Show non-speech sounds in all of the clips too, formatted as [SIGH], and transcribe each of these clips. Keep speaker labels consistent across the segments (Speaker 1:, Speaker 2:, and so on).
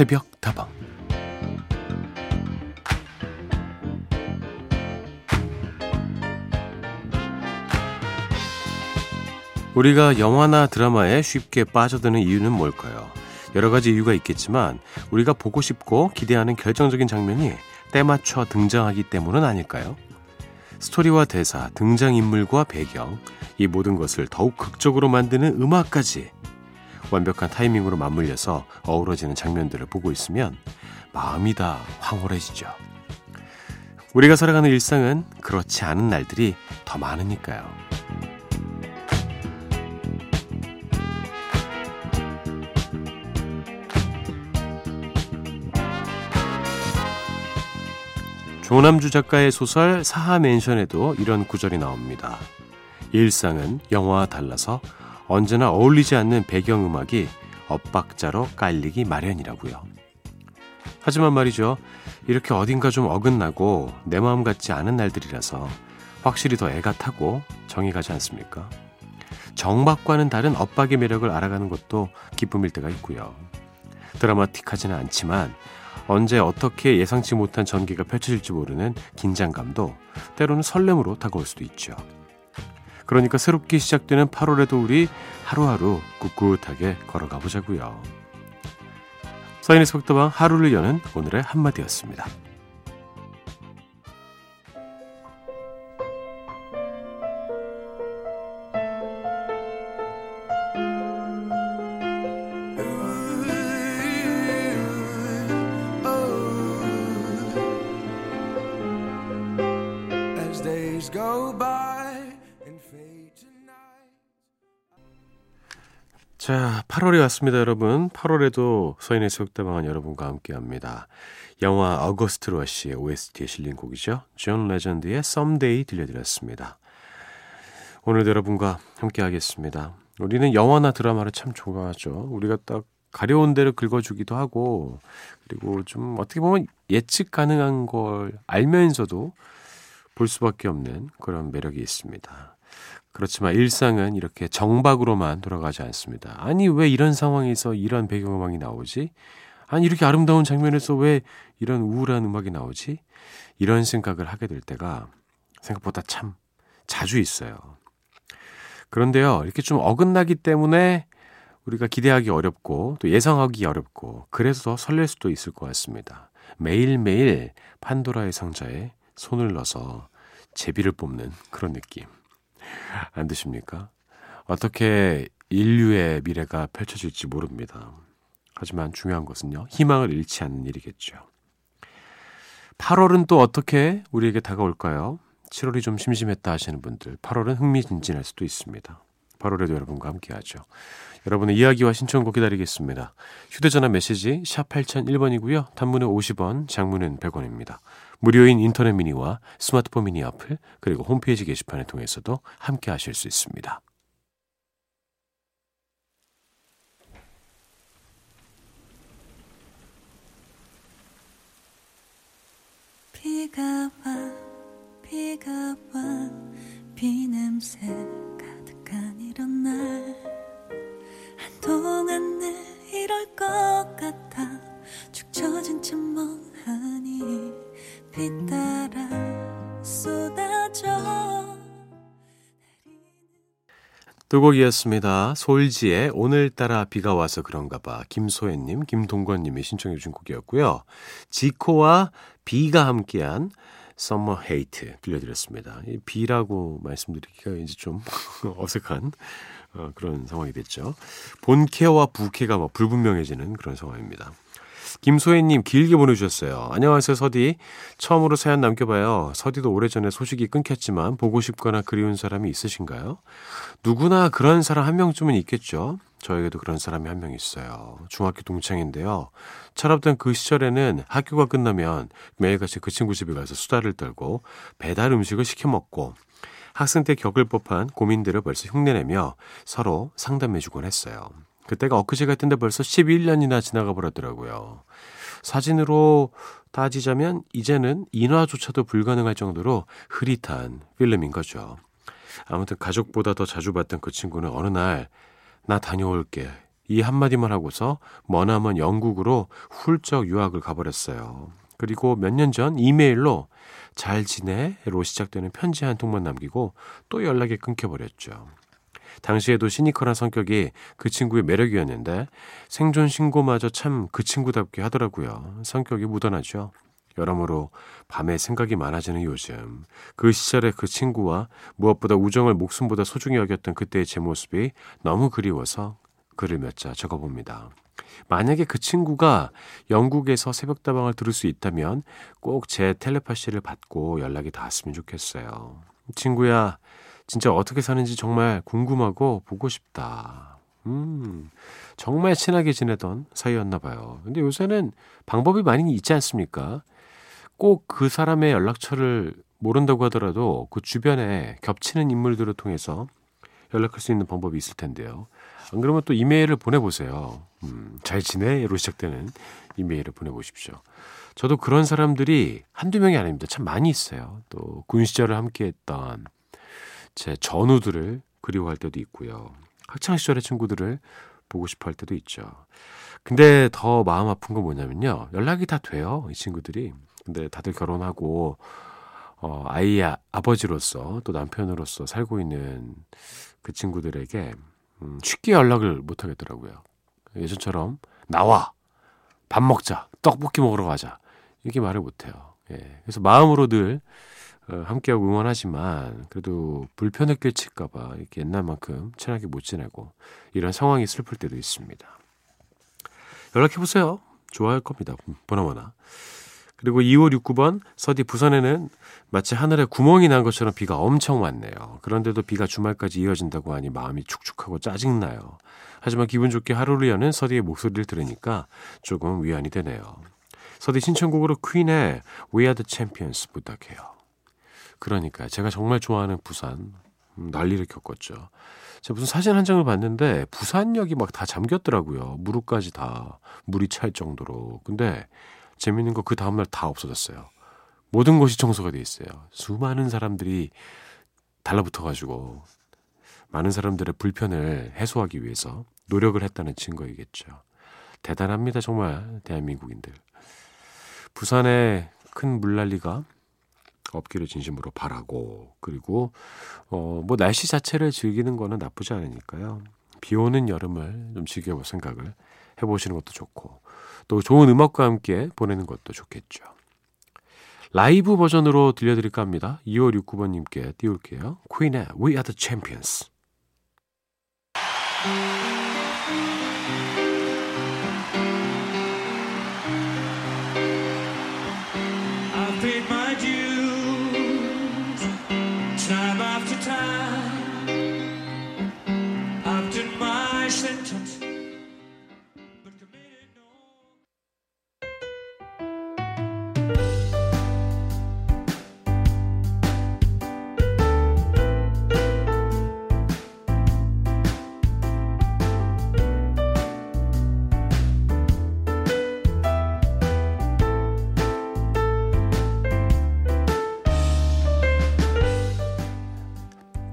Speaker 1: 새벽 다방 우리가 영화나 드라마에 쉽게 빠져드는 이유는 뭘까요? 여러 가지 이유가 있겠지만 우리가 보고 싶고 기대하는 결정적인 장면이 때맞춰 등장하기 때문은 아닐까요? 스토리와 대사, 등장인물과 배경, 이 모든 것을 더욱 극적으로 만드는 음악까지 완벽한 타이밍으로 맞물려서 어우러지는 장면들을 보고 있으면 마음이 다 황홀해지죠. 우리가 살아가는 일상은 그렇지 않은 날들이 더 많으니까요. 조남주 작가의 소설 사하 맨션에도 이런 구절이 나옵니다. 일상은 영화와 달라서 언제나 어울리지 않는 배경음악이 엇박자로 깔리기 마련이라고요. 하지만 말이죠. 이렇게 어딘가 좀 어긋나고 내 마음 같지 않은 날들이라서 확실히 더 애가 타고 정이 가지 않습니까? 정박과는 다른 엇박의 매력을 알아가는 것도 기쁨일 때가 있고요. 드라마틱하지는 않지만 언제 어떻게 예상치 못한 전개가 펼쳐질지 모르는 긴장감도 때로는 설렘으로 다가올 수도 있죠. 그러니까 새롭게 시작되는 8월에도 우리 하루하루 꿋꿋하게 걸어가 보자고요. 서인의 속도방 하루를 여는 오늘의 한마디였습니다. 자, 8월이 왔습니다, 여러분. 8월에도 서인의 새벽다방은 여러분과 함께 합니다. 영화 어거스트 러시의 OST에 실린 곡이죠. 존 레전드의 Someday 들려드렸습니다. 오늘도 여러분과 함께 하겠습니다. 우리는 영화나 드라마를 참 좋아하죠. 우리가 딱 가려운 데를 긁어주기도 하고, 그리고 좀 어떻게 보면 예측 가능한 걸 알면서도 볼 수밖에 없는 그런 매력이 있습니다. 그렇지만 일상은 이렇게 정박으로만 돌아가지 않습니다. 아니, 왜 이런 상황에서 이런 배경음악이 나오지? 아니, 이렇게 아름다운 장면에서 왜 이런 우울한 음악이 나오지? 이런 생각을 하게 될 때가 생각보다 참 자주 있어요. 그런데요, 이렇게 좀 어긋나기 때문에 우리가 기대하기 어렵고 또 예상하기 어렵고 그래서 더 설렐 수도 있을 것 같습니다. 매일매일 판도라의 상자에 손을 넣어서 제비를 뽑는 그런 느낌. 안 드십니까? 어떻게 인류의 미래가 펼쳐질지 모릅니다. 하지만 중요한 것은요, 희망을 잃지 않는 일이겠죠. 8월은 또 어떻게 우리에게 다가올까요? 7월이 좀 심심했다 하시는 분들, 8월은 흥미진진할 수도 있습니다. 8월에도 여러분과 함께 하죠. 여러분의 이야기와 신청곡 기다리겠습니다. 휴대전화 메시지 샵 8001번이고요. 단문은 50원, 장문은 100원입니다. 무료인 인터넷 미니와 스마트폰 미니 어플 그리고 홈페이지 게시판을 통해서도 함께 하실 수 있습니다. 비가 와 비가 와 비냄새 이런 날 한동안 늘 이럴 것 같아 축 처진 채 멍하니 비 따라 쏟아져 두 곡이었습니다. 솔지의 오늘따라 비가 와서 그런가 봐. 김소혜님, 김동건님이 신청해 주신 곡이었고요. 지코와 비가 함께한 Summer Hate 들려드렸습니다. 이 비라고 말씀드리기가 이제 좀 [LAUGHS] 어색한 어, 그런 상황이 됐죠. 본캐와 부캐가 뭐 불분명해지는 그런 상황입니다. 김소혜님 길게 보내주셨어요. 안녕하세요, 서디. 처음으로 사연 남겨봐요. 서디도 오래전에 소식이 끊겼지만 보고 싶거나 그리운 사람이 있으신가요? 누구나 그런 사람 한 명쯤은 있겠죠. 저에게도 그런 사람이 한 명 있어요. 중학교 동창인데요. 철없던 그 시절에는 학교가 끝나면 매일같이 그 친구 집에 가서 수다를 떨고 배달 음식을 시켜 먹고 학생 때 겪을 법한 고민들을 벌써 흉내내며 서로 상담해주곤 했어요. 그때가 엊그제 같은데 벌써 11년이나 지나가 버렸더라고요. 사진으로 따지자면 이제는 인화조차도 불가능할 정도로 흐릿한 필름인 거죠. 아무튼 가족보다 더 자주 봤던 그 친구는 어느 날 나 다녀올게 이 한마디만 하고서 머나먼 영국으로 훌쩍 유학을 가버렸어요. 그리고 몇 년 전 이메일로 잘 지내로 시작되는 편지 한 통만 남기고 또 연락이 끊겨버렸죠. 당시에도 시니컬한 성격이 그 친구의 매력이었는데 생존 신고마저 참 그 친구답게 하더라고요. 성격이 묻어나죠. 여러모로 밤에 생각이 많아지는 요즘 그 시절의 그 친구와 무엇보다 우정을 목숨보다 소중히 여겼던 그때의 제 모습이 너무 그리워서 글을 몇 자 적어봅니다. 만약에 그 친구가 영국에서 새벽다방을 들을 수 있다면 꼭 제 텔레파시를 받고 연락이 닿았으면 좋겠어요. 친구야, 진짜 어떻게 사는지 정말 궁금하고 보고 싶다. 음, 정말 친하게 지내던 사이였나 봐요. 근데 요새는 방법이 많이 있지 않습니까? 꼭 그 사람의 연락처를 모른다고 하더라도 그 주변에 겹치는 인물들을 통해서 연락할 수 있는 방법이 있을 텐데요. 안 그러면 또 이메일을 보내보세요. 음, 잘 지내?로 시작되는 이메일을 보내보십시오. 저도 그런 사람들이 한두 명이 아닙니다. 참 많이 있어요. 또 군 시절을 함께 했던 제 전우들을 그리워할 때도 있고요. 학창 시절의 친구들을 보고 싶어 할 때도 있죠. 근데 더 마음 아픈 건 뭐냐면요. 연락이 다 돼요. 이 친구들이. 근데 다들 결혼하고 어, 아이의 아버지로서 또 남편으로서 살고 있는 그 친구들에게 음, 쉽게 연락을 못 하겠더라고요. 예전처럼 나와 밥 먹자 떡볶이 먹으러 가자 이렇게 말을 못 해요. 예. 그래서 마음으로 늘 어, 함께하고 응원하지만 그래도 불편을 끼칠까봐 이렇게 옛날만큼 친하게 못 지내고 이런 상황이 슬플 때도 있습니다. 연락해 보세요. 좋아할 겁니다. 보나마나. 그리고 2569번 서디 부산에는 마치 하늘에 구멍이 난 것처럼 비가 엄청 왔네요. 그런데도 비가 주말까지 이어진다고 하니 마음이 축축하고 짜증나요. 하지만 기분 좋게 하루를 여는 서디의 목소리를 들으니까 조금 위안이 되네요. 서디 신청곡으로 퀸의 We Are The Champions 부탁해요. 그러니까 제가 정말 좋아하는 부산 음, 난리를 겪었죠. 제가 무슨 사진 한 장을 봤는데 부산역이 막 다 잠겼더라고요. 무릎까지 다 물이 찰 정도로. 근데 재밌는 거 그 다음날 다 없어졌어요. 모든 곳이 청소가 돼 있어요. 수많은 사람들이 달라붙어가지고 많은 사람들의 불편을 해소하기 위해서 노력을 했다는 증거이겠죠. 대단합니다, 정말 대한민국인들. 부산에 큰 물난리가 없기를 진심으로 바라고 그리고 어 뭐 날씨 자체를 즐기는 거는 나쁘지 않으니까요. 비 오는 여름을 좀 즐겨볼 생각을 해보시는 것도 좋고 또 좋은 음악과 함께 보내는 것도 좋겠죠. 라이브 버전으로 들려드릴까 합니다. 2569번님께 띄울게요. 퀸의 We Are The Champions.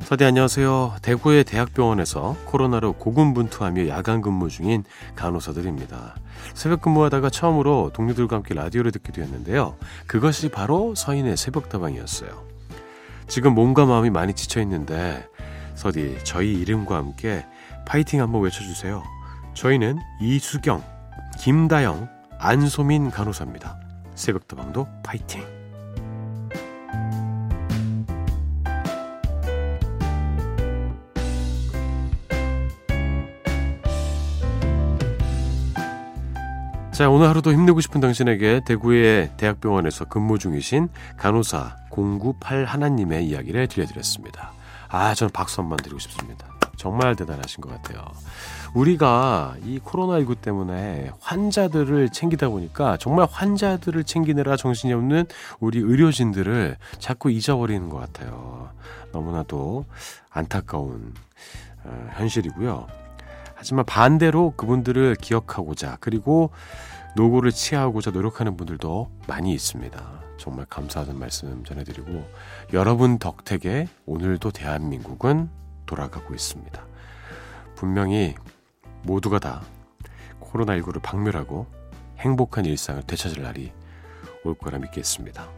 Speaker 1: 서디 안녕하세요. 대구의 대학병원에서 코로나로 고군분투하며 야간 근무 중인 간호사들입니다. 새벽 근무하다가 처음으로 동료들과 함께 라디오를 듣게 되었는데요. 그것이 바로 서인의 새벽다방이었어요. 지금 몸과 마음이 많이 지쳐 있는데 서디 저희 이름과 함께 파이팅 한번 외쳐주세요. 저희는 이수경, 김다영, 안소민 간호사입니다. 새벽다방도 파이팅! 자, 오늘 하루도 힘내고 싶은 당신에게 대구의 대학병원에서 근무 중이신 간호사 098 하나님의 이야기를 들려드렸습니다. 아, 저는 박수 한번 드리고 싶습니다. 정말 대단하신 것 같아요. 우리가 이 코로나19 때문에 환자들을 챙기다 보니까 정말 환자들을 챙기느라 정신이 없는 우리 의료진들을 자꾸 잊어버리는 것 같아요. 너무나도 안타까운 어, 현실이고요. 하지만 반대로 그분들을 기억하고자 그리고 노고를 취하고자 노력하는 분들도 많이 있습니다. 정말 감사하다는 말씀 전해드리고 여러분 덕택에 오늘도 대한민국은 돌아가고 있습니다. 분명히 모두가 다 코로나19를 박멸하고 행복한 일상을 되찾을 날이 올 거라 믿겠습니다.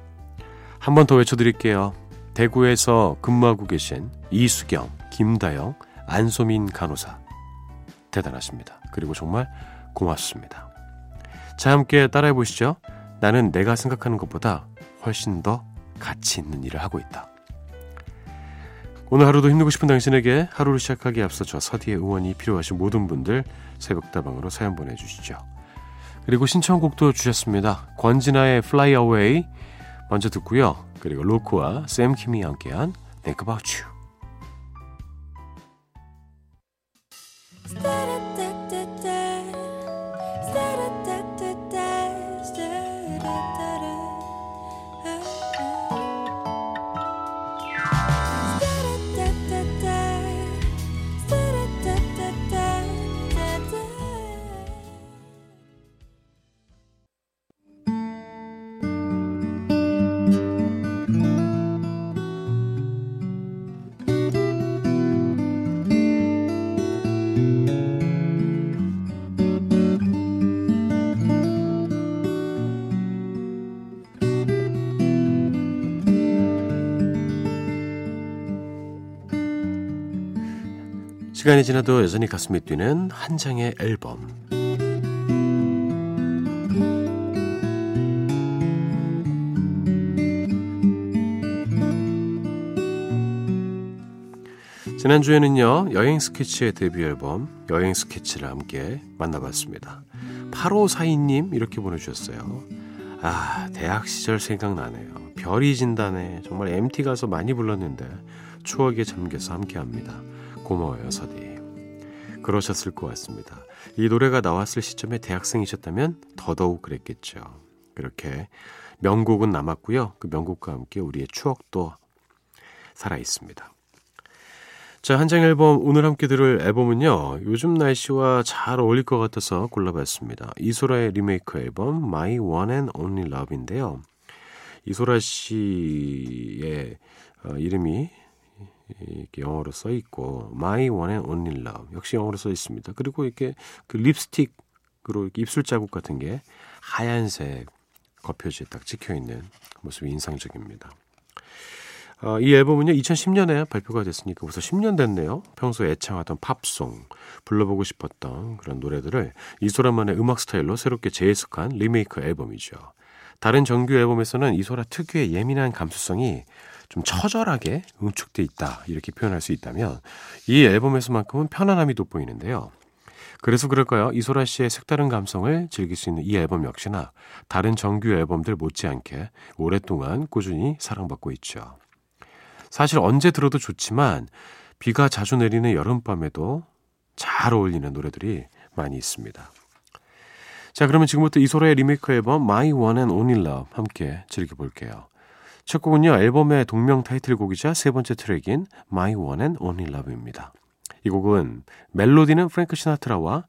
Speaker 1: 한 번 더 외쳐드릴게요. 대구에서 근무하고 계신 이수경, 김다영, 안소민 간호사. 대단하십니다. 그리고 정말 고맙습니다. 자, 함께 따라해 보시죠. 나는 내가 생각하는 것보다 훨씬 더 가치 있는 일을 하고 있다. 오늘 하루도 힘내고 싶은 당신에게 하루를 시작하기에 앞서 저 서디의 응원이 필요하신 모든 분들 새벽다방으로 사연 보내주시죠. 그리고 신청곡도 주셨습니다. 권진아의 Fly Away 먼저 듣고요. 그리고 로코와 샘 킴이 함께한 Think About You. 시간이 지나도 여전히 가슴이 뛰는 한 장의 앨범. 지난주에는요, 여행 스케치의 데뷔 앨범, 여행 스케치를 함께 만나봤습니다. 8542님, 이렇게 보내주셨어요. 아, 대학 시절 생각나네요. 별이 진다네. 정말 MT 가서 많이 불렀는데, 추억에 잠겨서 함께 합니다. 고마워요, 서디. 그러셨을 것 같습니다. 이 노래가 나왔을 시점에 대학생이셨다면 더더욱 그랬겠죠. 그렇게 명곡은 남았고요. 그 명곡과 함께 우리의 추억도 살아 있습니다. 자, 한 장 앨범, 오늘 함께 들을 앨범은요, 요즘 날씨와 잘 어울릴 것 같아서 골라봤습니다. 이소라의 리메이크 앨범, My One and Only Love인데요. 이소라 씨의 어, 이름이 이렇게 영어로 써 있고 My One and Only Love 역시 영어로 써 있습니다. 그리고 이렇게 그 립스틱으로 이렇게 입술 자국 같은 게 하얀색 겉표지에 딱 찍혀 있는 모습이 인상적입니다. 어, 이 앨범은요 2010년에 발표가 됐으니까 벌써 10년 됐네요. 평소 애창하던 팝송, 불러보고 싶었던 그런 노래들을 이소라만의 음악 스타일로 새롭게 재해석한 리메이크 앨범이죠. 다른 정규 앨범에서는 이소라 특유의 예민한 감수성이 좀 처절하게 응축돼 있다 이렇게 표현할 수 있다면 이 앨범에서만큼은 편안함이 돋보이는데요. 그래서 그럴까요? 이소라 씨의 색다른 감성을 즐길 수 있는 이 앨범 역시나 다른 정규 앨범들 못지않게 오랫동안 꾸준히 사랑받고 있죠. 사실 언제 들어도 좋지만 비가 자주 내리는 여름밤에도 잘 어울리는 노래들이 많이 있습니다. 자, 그러면 지금부터 이소라의 리메이크 앨범 My One and Only Love 함께 즐겨볼게요. 첫 곡은요, 앨범의 동명 타이틀곡이자 세 번째 트랙인 My One and Only Love입니다. 이 곡은 멜로디는 프랭크 시나트라와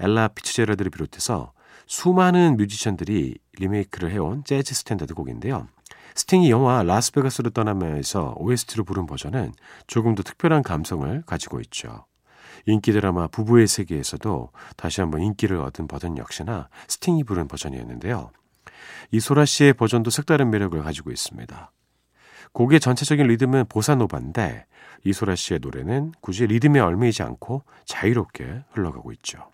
Speaker 1: 엘라 피츠제라드를 비롯해서 수많은 뮤지션들이 리메이크를 해온 재즈 스탠다드 곡인데요. 스팅이 영화 라스베가스로 떠나면서 OST로 부른 버전은 조금 더 특별한 감성을 가지고 있죠. 인기 드라마 부부의 세계에서도 다시 한번 인기를 얻은 버전 역시나 스팅이 부른 버전이었는데요. 이소라 씨의 버전도 색다른 매력을 가지고 있습니다. 곡의 전체적인 리듬은 보사노바인데 이소라 씨의 노래는 굳이 리듬에 얽매이지 않고 자유롭게 흘러가고 있죠.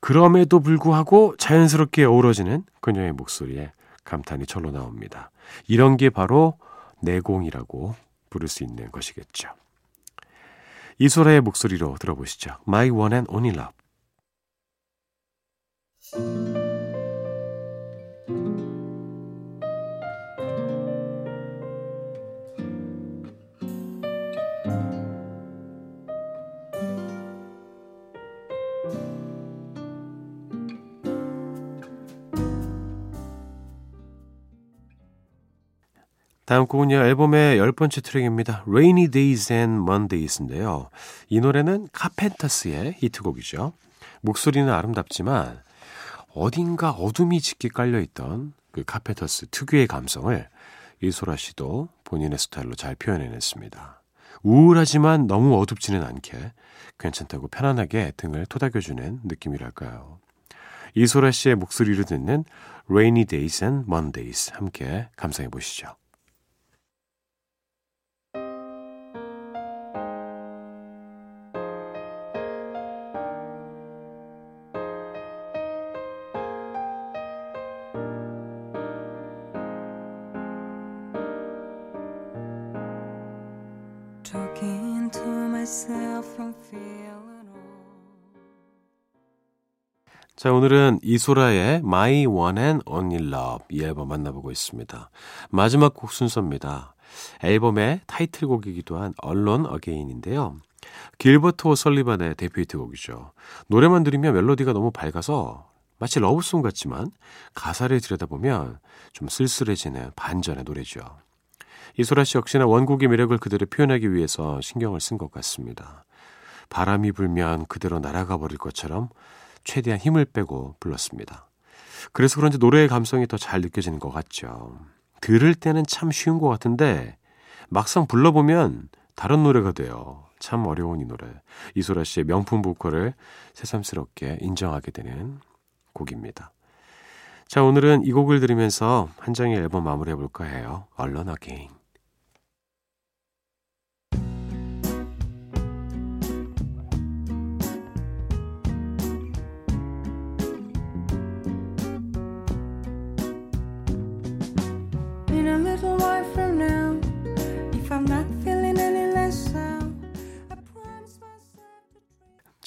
Speaker 1: 그럼에도 불구하고 자연스럽게 어우러지는 그녀의 목소리에 감탄이 절로 나옵니다. 이런 게 바로 내공이라고 부를 수 있는 것이겠죠. 이소라의 목소리로 들어보시죠. My One and Only Love. 다음 곡은요, 앨범의 열 번째 트랙입니다. Rainy Days and Mondays인데요. 이 노래는 카펜터스의 히트곡이죠. 목소리는 아름답지만 어딘가 어둠이 짙게 깔려있던 그 카펜터스 특유의 감성을 이소라 씨도 본인의 스타일로 잘 표현해냈습니다. 우울하지만 너무 어둡지는 않게 괜찮다고 편안하게 등을 토닥여주는 느낌이랄까요. 이소라 씨의 목소리를 듣는 Rainy Days and Mondays 함께 감상해 보시죠. 자, 오늘은 이소라의 My One and Only Love 이 앨범 만나보고 있습니다. 마지막 곡 순서입니다. 앨범의 타이틀곡이기도 한 Alone Again인데요. 길버트 오설리반의 데뷔 히트곡이죠. 노래만 들으면 멜로디가 너무 밝아서 마치 러브송 같지만 가사를 들여다보면 좀 쓸쓸해지는 반전의 노래죠. 이소라 씨 역시나 원곡의 매력을 그대로 표현하기 위해서 신경을 쓴 것 같습니다. 바람이 불면 그대로 날아가 버릴 것처럼 최대한 힘을 빼고 불렀습니다. 그래서 그런지 노래의 감성이 더 잘 느껴지는 것 같죠. 들을 때는 참 쉬운 것 같은데 막상 불러보면 다른 노래가 돼요. 참 어려운 이 노래. 이소라 씨의 명품 보컬을 새삼스럽게 인정하게 되는 곡입니다. 자, 오늘은 이 곡을 들으면서 한 장의 앨범 마무리해 볼까 해요. Alone Again.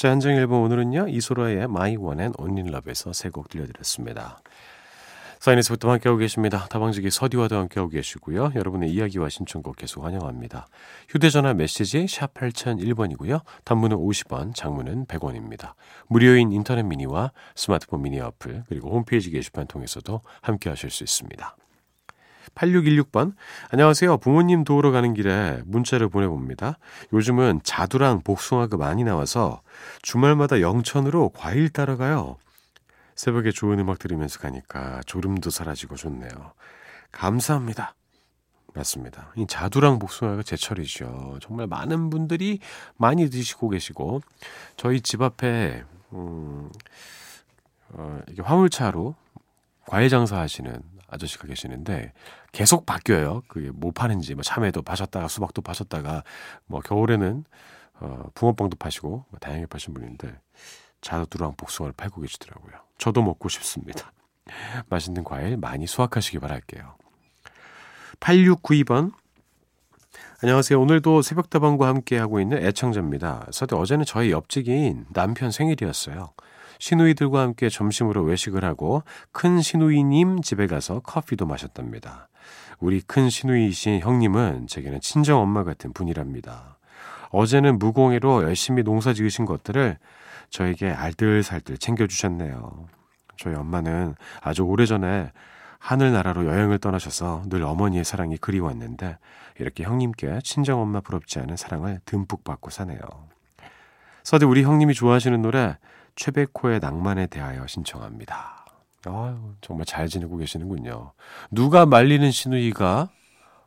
Speaker 1: 자, 한정 일본 오늘은요, 이소라의 One and Only Love에서 세 곡 들려드렸습니다. 사인에서부터 함께하고 계십니다. 다방지기 서디와도 함께하고 계시고요. 여러분의 이야기와 신청곡 계속 환영합니다. 휴대전화 메시지 샵 8001번이고요. 단문은 50원, 장문은 100원입니다. 무료인 인터넷 미니와 스마트폰 미니 어플, 그리고 홈페이지 게시판 통해서도 함께하실 수 있습니다. 8616번. 안녕하세요. 부모님 도우러 가는 길에 문자를 보내봅니다. 요즘은 자두랑 복숭아가 많이 나와서 주말마다 영천으로 과일 따라가요. 새벽에 좋은 음악 들으면서 가니까 졸음도 사라지고 좋네요. 감사합니다. 맞습니다. 이 자두랑 복숭아가 제철이죠. 정말 많은 분들이 많이 드시고 계시고 저희 집 앞에 음, 어, 이게 화물차로 과일 장사하시는 아저씨가 계시는데 계속 바뀌어요. 그게 뭐 파는지 뭐 참외도 파셨다가 수박도 파셨다가 뭐 겨울에는 어 붕어빵도 파시고 뭐 다양하게 파신 분인데 자두랑 복숭아를 팔고 계시더라고요. 저도 먹고 싶습니다. [LAUGHS] 맛있는 과일 많이 수확하시기 바랄게요. 8692번 안녕하세요. 오늘도 새벽다방과 함께하고 있는 애청자입니다. 서대 어제는 저희 옆집인 남편 생일이었어요. 시누이들과 함께 점심으로 외식을 하고 큰 시누이님 집에 가서 커피도 마셨답니다. 우리 큰 시누이이신 형님은 제게는 친정 엄마 같은 분이랍니다. 어제는 무공해로 열심히 농사 지으신 것들을 저에게 알뜰살뜰 챙겨주셨네요. 저희 엄마는 아주 오래전에 하늘나라로 여행을 떠나셔서 늘 어머니의 사랑이 그리웠는데 이렇게 형님께 친정엄마 부럽지 않은 사랑을 듬뿍 받고 사네요. 서대 우리 형님이 좋아하시는 노래 최백호의 낭만에 대하여 신청합니다. 아유, 정말 잘 지내고 계시는군요. 누가 말리는 시누이가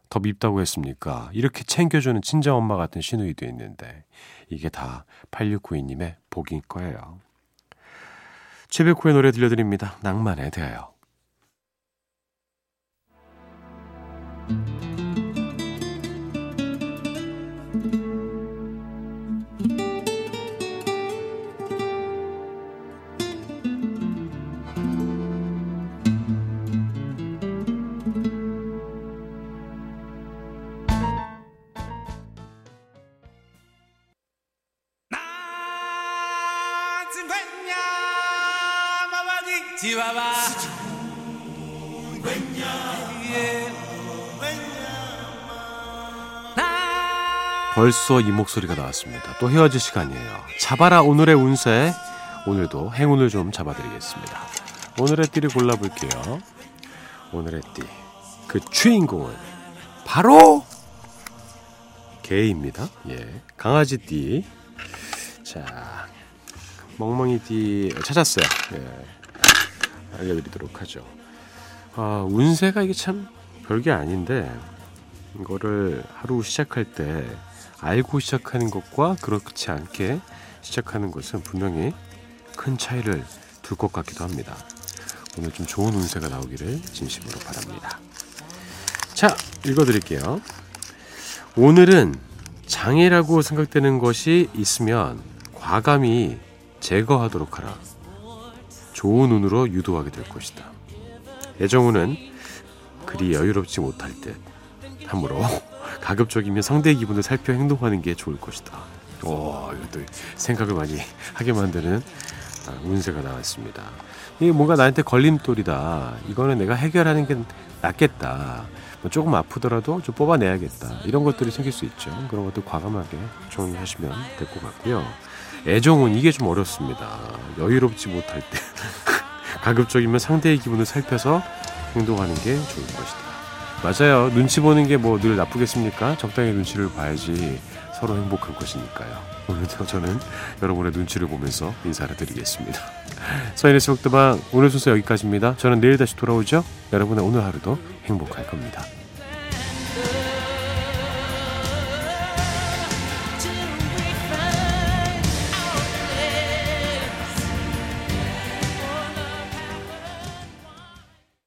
Speaker 1: 더 밉다고 했습니까? 이렇게 챙겨주는 친정엄마 같은 시누이도 있는데 이게 다 8692님의 복인 거예요. 최백호의 노래 들려드립니다. 낭만에 대하여. 벌써 이 목소리가 나왔습니다. 또 헤어질 시간이에요. 잡아라 오늘의 운세. 오늘도 행운을 좀 잡아드리겠습니다. 오늘의 띠를 골라볼게요. 오늘의 띠. 그 주인공은 바로 개입니다. 예. 강아지 띠. 자, 멍멍이 띠 찾았어요. 예. 알려드리도록 하죠. 아, 운세가 이게 참 별게 아닌데, 이거를 하루 시작할 때 알고 시작하는 것과 그렇지 않게 시작하는 것은 분명히 큰 차이를 둘 것 같기도 합니다. 오늘 좀 좋은 운세가 나오기를 진심으로 바랍니다. 자, 읽어드릴게요. 오늘은 장애라고 생각되는 것이 있으면 과감히 제거하도록 하라. 좋은 운으로 유도하게 될 것이다. 애정운은 그리 여유롭지 못할 듯 하므로 가급적이면 상대의 기분을 살펴 행동하는 게 좋을 것이다. 오, 이것도 생각을 많이 하게 만드는 아, 운세가 나왔습니다. 이게 뭔가 나한테 걸림돌이다. 이거는 내가 해결하는 게 낫겠다. 뭐 조금 아프더라도 좀 뽑아내야겠다. 이런 것들이 생길 수 있죠. 그런 것들 과감하게 정리하시면 될 것 같고요. 애정은 이게 좀 어렵습니다. 여유롭지 못할 때 [LAUGHS] 가급적이면 상대의 기분을 살펴서 행동하는 게 좋을 것이다. 맞아요. 눈치 보는 게 뭐 늘 나쁘겠습니까? 적당히 눈치를 봐야지 서로 행복한 것이니까요. 오늘도 저는 여러분의 눈치를 보면서 인사를 드리겠습니다. [LAUGHS] 서인의 수목드방 오늘 순서 여기까지입니다. 저는 내일 다시 돌아오죠. 여러분의 오늘 하루도 행복할 겁니다.